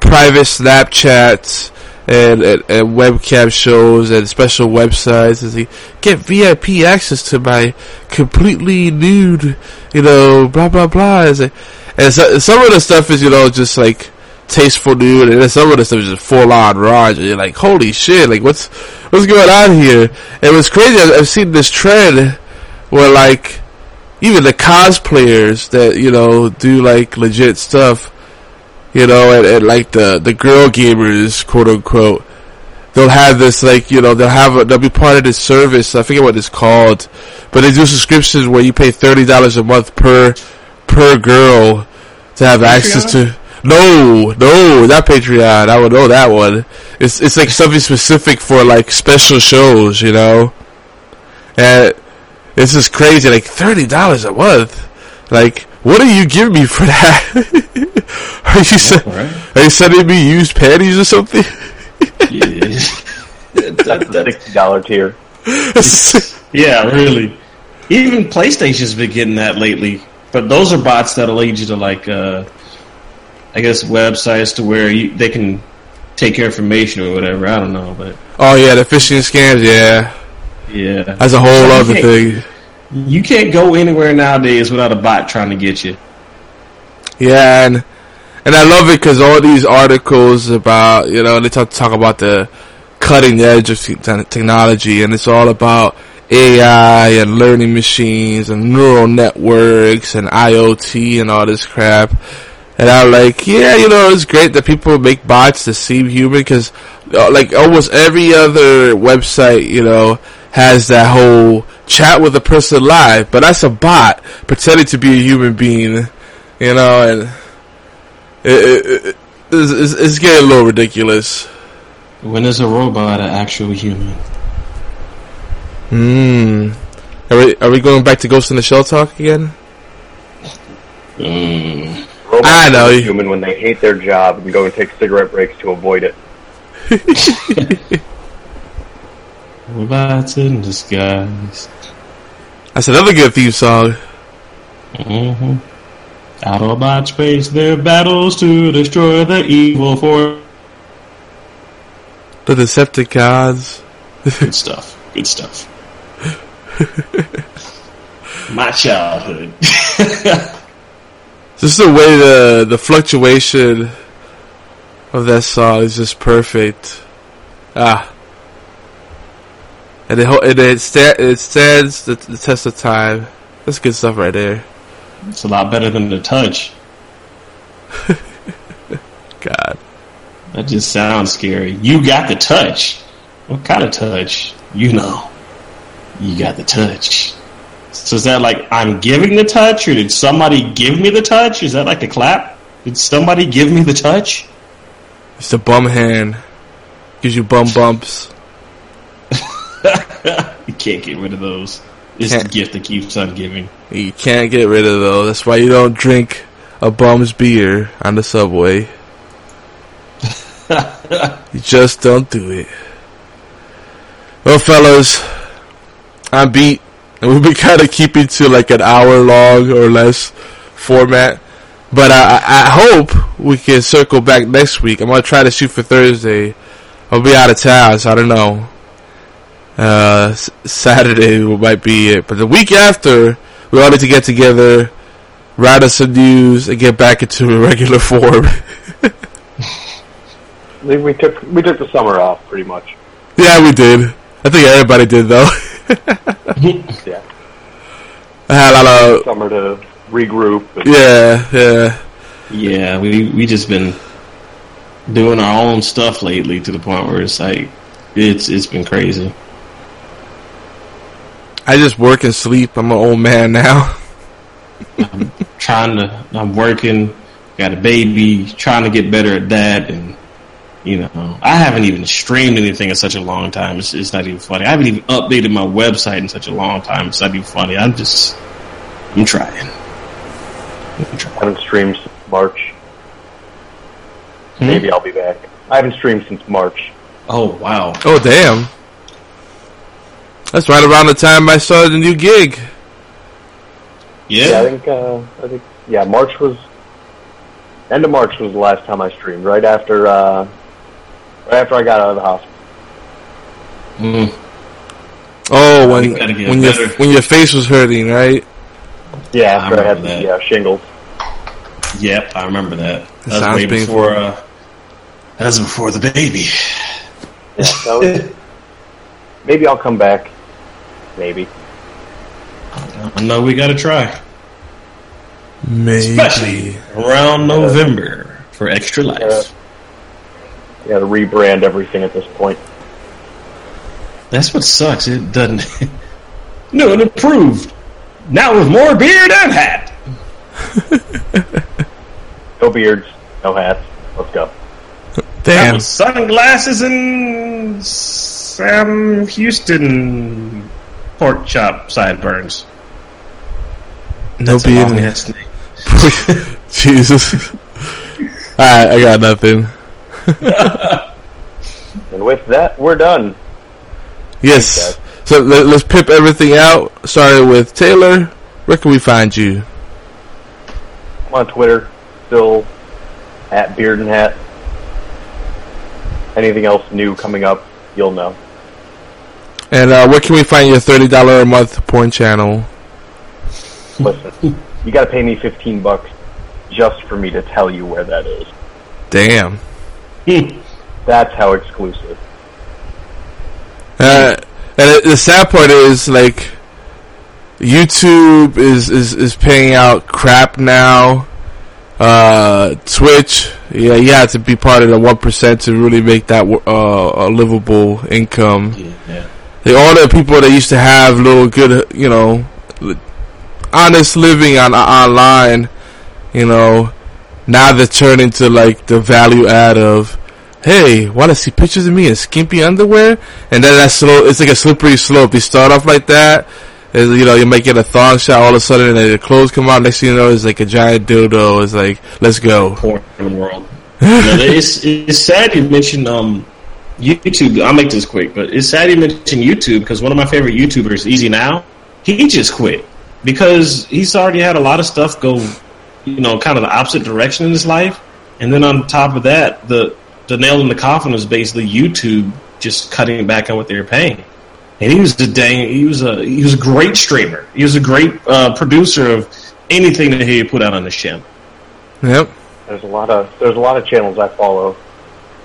private Snapchats and, and, and webcam shows and special websites and get VIP access to my completely nude, you know, blah blah blah. And so, some of the stuff is, you know, just like tasteful dude, and then some of the stuff is just full on. And you're like, holy shit, like what's what's going on here? It was crazy, I've, I've seen this trend where like even the cosplayers that you know do like legit stuff, you know, and, and like the the girl gamers, quote unquote, they'll have this like you know they'll have a, they'll be part of this service. I forget what it's called, but they do subscriptions where you pay thirty dollars a month per per girl to have access to. No, no, not Patreon. I would know that one. It's it's like something specific for like special shows, you know. And this is crazy. Like thirty dollars a month. Like, what do you give me for that? are you se- Right. are you sending me used panties or something? Yeah. That's the sixty dollar tier. Yeah, really. Even PlayStation's been getting that lately. But those are bots that'll lead you to like, uh, I guess websites to where you, they can take your information or whatever. I don't know, but oh yeah, the phishing scams. Yeah, yeah, that's a whole other thing. you can't go anywhere nowadays without a bot trying to get you. Yeah, and and I love it because all these articles about you know they talk talk about the cutting edge of te- technology, and it's all about AI and learning machines and neural networks and IoT and all this crap. And I'm like, yeah, you know, it's great that people make bots to seem human because, like, almost every other website, you know, has that whole chat with a person live, but that's a bot pretending to be a human being, you know, and it, it, it, it's, it's, it's getting a little ridiculous. When is a robot an actual human? Hmm. Are we are we going back to Ghost in the Shell talk again? Mm. Robots I know. are human when they hate their job and go and take cigarette breaks to avoid it. Robots in disguise. That's another good theme song. Mm-hmm. Autobots face their battles to destroy the evil force. The Decepticons. Good stuff. Good stuff. My childhood. Just the way the the fluctuation of that song is just perfect. Ah, and it and it, sta- it stands the, the test of time. That's good stuff right there. it's a lot better than the touch. God, That just sounds scary. You got the touch. What kind of touch? You know. You got the touch. So is that like I'm giving the touch, or did somebody give me the touch? Is that like a clap? Did somebody give me the touch? it's the bum hand. Gives you bum bumps. You can't get rid of those. It's the Can't. gift that keeps on giving. You can't get rid of those. That's why you don't drink a bum's beer on the subway. you just don't do it. Well, fellas, I'm beat, and we'll be kind of keeping to like an hour long or less format. But I, I I hope we can circle back next week. I'm gonna try to shoot for Thursday. I'll be out of town, so I don't know. Uh, Saturday might be it, but the week after, we all need to get together, write us some news, and get back into a regular form. I think we took we took the summer off pretty much. yeah, we did. I think everybody did though. Yeah, I had a lot of summer to regroup. And yeah, yeah. Yeah, we we just been doing our own stuff lately to the point where it's like it's it's been crazy. I just work and sleep. I'm an old man now. I'm Trying to, I'm working, got a baby, trying to get better at that, and you know, I haven't even streamed anything in such a long time. It's, it's not even funny. I haven't even updated my website in such a long time. It's not even funny. I'm just, I'm trying. I'm trying. I haven't streamed since March. Hmm? Maybe I'll be back. I haven't streamed since March. Oh wow. Oh damn. That's right around the time I started the new gig. Yeah, I think uh, I think yeah, March was end of March was the last time I streamed. Right after uh, right after I got out of the hospital. Mm. Oh, when We gotta when your when your face was hurting, right? Yeah, I after I, had remember the uh, shingles. Yep, I remember that. That was sounds way painful. before. Uh, that was before the baby. Yeah, so maybe I'll come back. Maybe. I know we got to try, Maybe. especially around November for Extra Life. You got to rebrand everything at this point. That's what sucks. It doesn't. no, and improved. Now with more beard and hat. No beards, no hats. Let's go. Damn. sunglasses and Sam Houston pork chop sideburns. No That's a long beard. Jesus. Alright, I got nothing. And with that, we're done. Yes. So let, let's pip everything out. Starting with Taylor. Where can we find you? I'm on Twitter, still at Beard and Hat. Anything else new coming up, you'll know. And uh, where can we find your thirty dollar a month porn channel? Listen, you got to pay me 15 bucks just for me to tell you where that is. Damn. That's how exclusive. Uh, and the sad part is like YouTube is is is paying out crap now. Uh, Twitch, yeah, you have to be part of the one percent to really make that uh, a livable income. Yeah. They all the people that used to have little good, you know, honest living on online, you know, now they're turning to like the value add of, hey, want to see pictures of me in skimpy underwear? And then that's slow. It's like a slippery slope. They start off like that. And, you know, you might get a thong shot all of a sudden, and then the clothes come out. Next thing you know, it's like a giant dildo. It's like, let's go. porn world. you it's, it's sad you mentioned um, YouTube. I'll make this quick, but it's sad you mentioned YouTube because one of my favorite YouTubers, Easy Now, he just quit because he's already had a lot of stuff go, you know, kind of the opposite direction in his life, and then on top of that, the the nail in the coffin was basically YouTube just cutting back on what they were paying. And he was a dang, he was a he was a great streamer. He was a great uh, producer of anything that he put out on his channel. Yep. There's a lot of there's a lot of channels I follow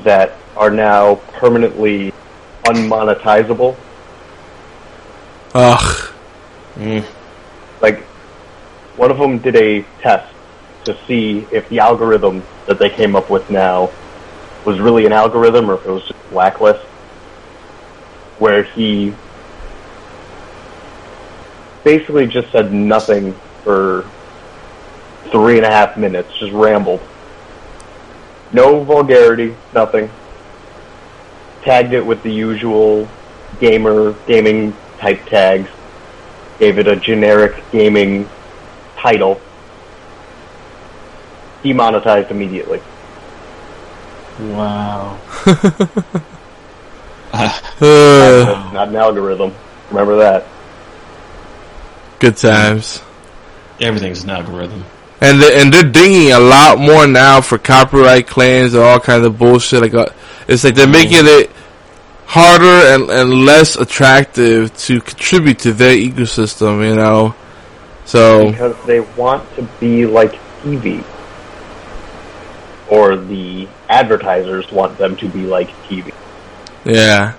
that are now permanently unmonetizable. Ugh. Like one of them did a test to see if the algorithm that they came up with now was really an algorithm or if it was just blacklist. Where he basically just said nothing for three and a half minutes, just rambled. No vulgarity, nothing. Tagged it with the usual gamer, gaming type tags. Gave it a generic gaming title. Demonetized immediately. Wow. Uh, Not an algorithm. Remember that. good times. Everything's an algorithm. And they, and they're dinging a lot more now for copyright claims and all kinds of bullshit. Like uh, it's like they're making it harder and, and less attractive to contribute to their ecosystem. You know, so because they want to be like TV. Or the advertisers want them to be like TV. yeah,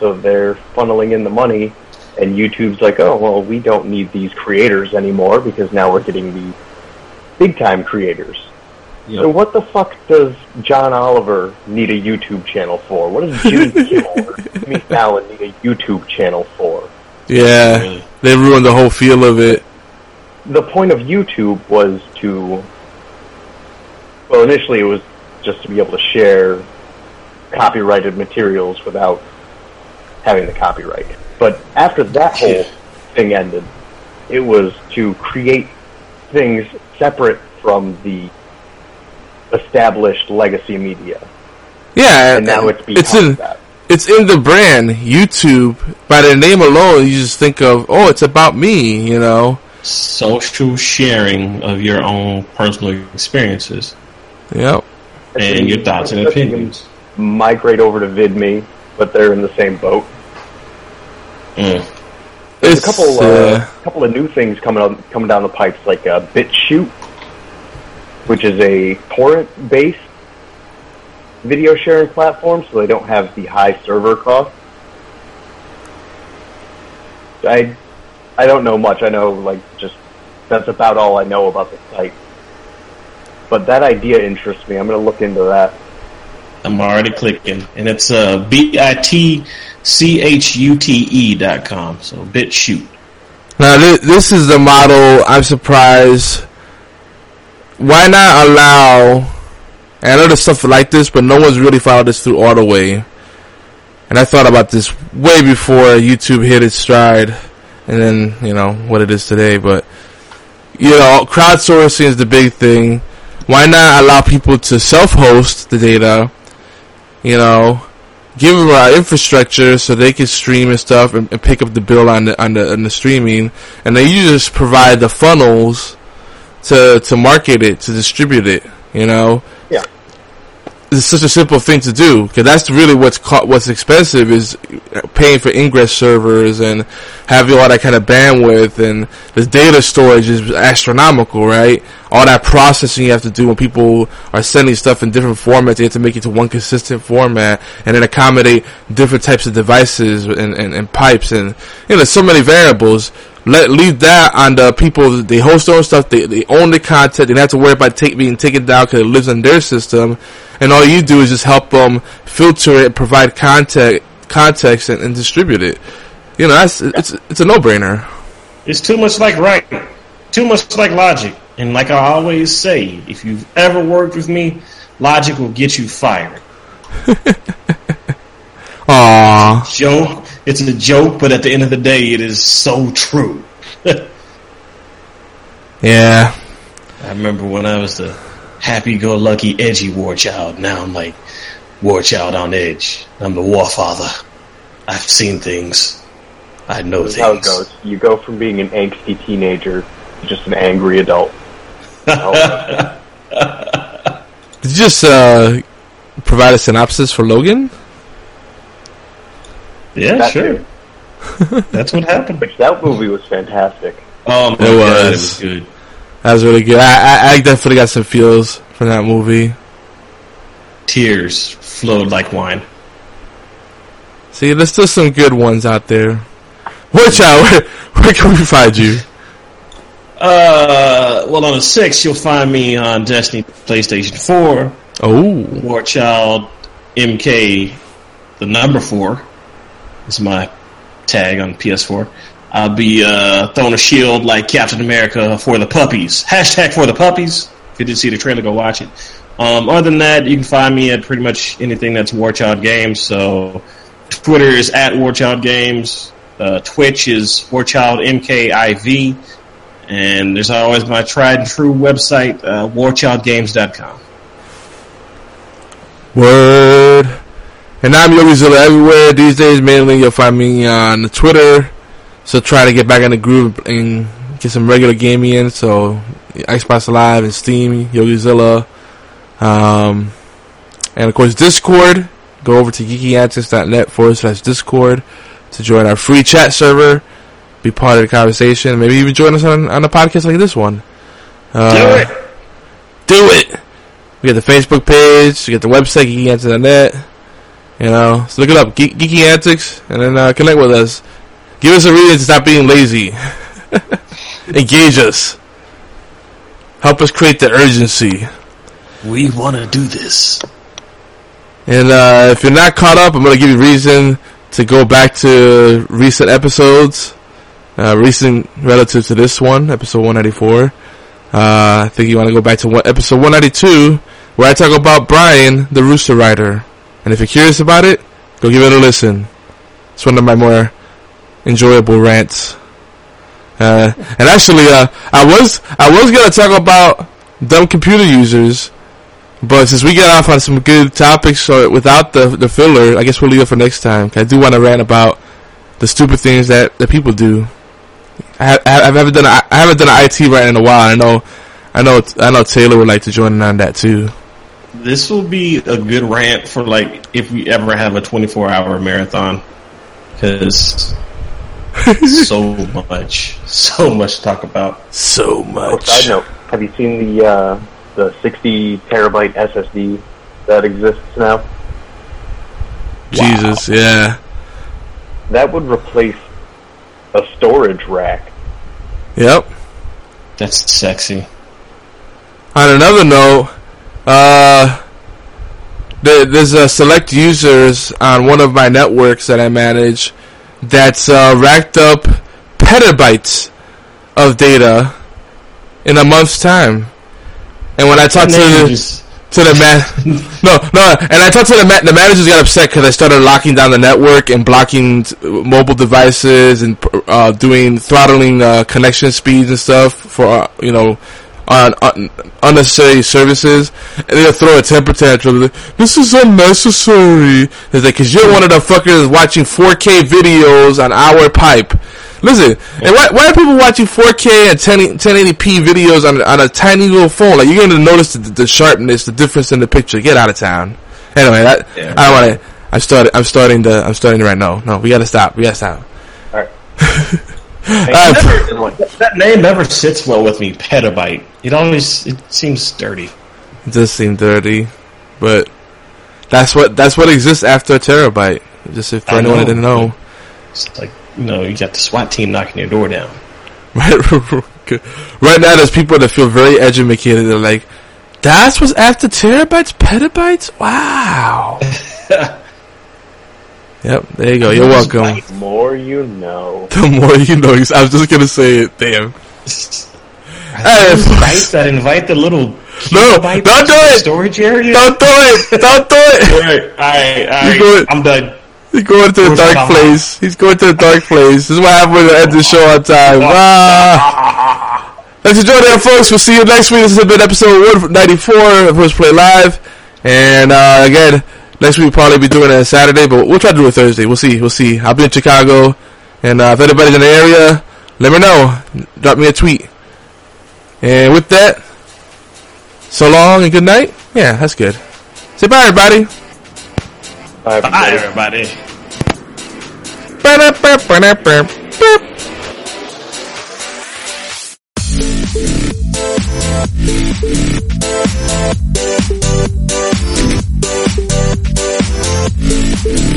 So they're funneling in the money, and YouTube's like, oh, well, we don't need these creators anymore because now we're getting the big time creators. So what the fuck does John Oliver need a YouTube channel for? What does Jimmy Kimmel or Jimmy Fallon need a YouTube channel for? yeah, they ruined the whole feel of it. the point of YouTube was to, well, initially it was just to be able to share copyrighted materials without having the copyright. But after that whole thing ended, it was to create things separate from the established legacy media. Yeah, And now it's it's in that. it's in the brand YouTube. By the name alone, you just think of oh, it's about me. You know. Social sharing of your own personal experiences Yep. and your thoughts and opinions. Migrate over to VidMe, but they're in the same boat. Mm. There's It's, a couple, uh, uh, couple of new things coming up, coming down the pipes, like uh, BitChute, which is a torrent-based video sharing platform, so they don't have the high server cost. I, I don't know much. I know like just that's about all I know about the site. But that idea interests me. I'm going to look into that. I'm already clicking, and it's uh, b i t c h u t e dot com. So BitChute. Now this, this is the model. I'm surprised. Why not allow? And I know there's stuff like this, but no one's really followed this through all the way. And I thought about this way before YouTube hit its stride, and then you know what it is today. But you know, crowdsourcing is the big thing. Why not allow people to self-host the data? You know, give them our infrastructure so they can stream and stuff and, and pick up the bill on the on the on the streaming, and then you just provide the funnels to to market it to distribute it. You know. It's such a simple thing to do because that's really what's what's expensive is paying for ingress servers and having all that kind of bandwidth and the data storage is astronomical, right? All that processing you have to do when people are sending stuff in different formats, you have to make it to one consistent format and then accommodate different types of devices and, and, and pipes and you know there's so many variables. Let leave that on the people. They host their own stuff. They they own the content. They don't have to worry about take, being taken down because it lives on their system. And all you do is just help them filter it, provide context, context, and, and distribute it. You know, that's it's it's a no brainer. It's too much like right, too much like logic. And like I always say, if you've ever worked with me, logic will get you fired. Aww. Joke. It's a joke, but at the end of the day, it is so true. Yeah. I remember when I was the happy-go-lucky, edgy war child. Now I'm like, War Child on Edge. I'm the War Father. I've seen things. I know This is things. how it goes. You go from being an angsty teenager to just an angry adult. Did you just uh, provide a synopsis for Logan? Yeah, that sure. That's what happened. Which that movie was fantastic. Oh my It god, it was. was good. That was really good. I, I, I definitely got some feels from that movie. Tears flowed like wine. See, there's still some good ones out there. Watch out! Where, where can we find you? Uh, well, on the 6th, you'll find me on Destiny PlayStation 4, Oh, War Child MK, the number 4 is my tag on PS4. I'll be uh, throwing a shield like Captain America for the puppies. Hashtag for the puppies. If you didn't see the trailer, go watch it. Um, other than that, you can find me at pretty much anything that's War Child Games. So Twitter is at War Child Games. Uh, Twitch is War Child MKIV. And there's always my tried and true website, uh, warchildgames.com. word. And I'm Yogizilla everywhere these days. Mainly, you'll find me on Twitter. So try to get back in the groove and get some regular gaming in. So Xbox Live and Steam, Yogizilla. Um, and of course, Discord. Go over to geekyantics.net forward slash Discord to join our free chat server. Be part of the conversation. Maybe even join us on, on a podcast like this one. Uh, Do it! Do it! We got the Facebook page. We got the website, geekyantics.net. You know, so look it up, Geek, Geeky Antics, and then uh, connect with us. Give us a reason to stop being lazy. Engage us. Help us create the urgency. We want to do this. And uh, if you're not caught up, I'm going to give you reason to go back to recent episodes, uh, recent relative to this one, episode 194. Uh, I think you want to go back to one, episode 192, where I talk about Brian, the Rooster Rider. And if you're curious about it, go give it a listen. It's one of my more enjoyable rants. Uh, and actually, uh, I was I was gonna talk about dumb computer users, but since we got off on some good topics, so without the the filler, I guess we'll leave it for next time. I do want to rant about the stupid things that, that people do. I, I haven't done a, I haven't done an IT rant in a while. I know, I know, I know Taylor would like to join in on that too. This will be a good rant for like if we ever have a 24 hour marathon because so much, so much to talk about. So much. side note, have you seen the uh, the 60 terabyte SSD that exists now? Jesus, yeah, That would replace a storage rack. yep. That's sexy. On another note, uh, there's uh, select users on one of my networks that I manage that's uh, racked up petabytes of data in a month's time. And when I talked to the, to the man, no, no, and I talked to the ma- the managers got upset because I started locking down the network and blocking t- mobile devices and uh, doing throttling uh, connection speeds and stuff for uh, you know on, on unnecessary services. And they'll throw a temper tantrum. like, This is unnecessary. It's like because you're one of the fuckers watching 4K videos on our pipe. Listen, and why, why are people watching 4K and 10, 1080p videos on, on a tiny little phone? Like, you're going to notice the, the sharpness, the difference in the picture. Get out of town. Anyway, that, Yeah. I don't want to, I'm starting, I'm starting to, I'm starting to right now. No, we got to stop. We got to stop. Alright. Uh, that name never sits well with me. Petabyte. It always it seems dirty. It does seem dirty, but that's what, that's what exists after a terabyte. Just if I anyone know. didn't know. It's like you know you got the SWAT team knocking your door down. Right, right now, there's people that feel very educated. They're like, "That's what's after terabytes, petabytes. Wow." yep, there you go. You're welcome. The more you know. The more you know. I was just gonna say it. Damn. Hey, bytes that invite the little No, don't do it! storage area. Don't do it! Don't do it! Alright, alright, alright. good. I'm done. He's going to the Where's dark place. He's going to the dark place. This is what happened I end the show on time. Ah. Thanks for joining us, folks. We'll see you next week. This has been episode 194 of HorsePLAY Live. And uh, again, Next week we'll probably be doing it on Saturday, but we'll try to do it Thursday. We'll see. We'll see. I'll be in Chicago, and uh, if anybody's in the area, let me know. Drop me a tweet. And with that, so long and good night. Yeah, that's good. Say bye, everybody. Bye, everybody. Bye, everybody. Everybody.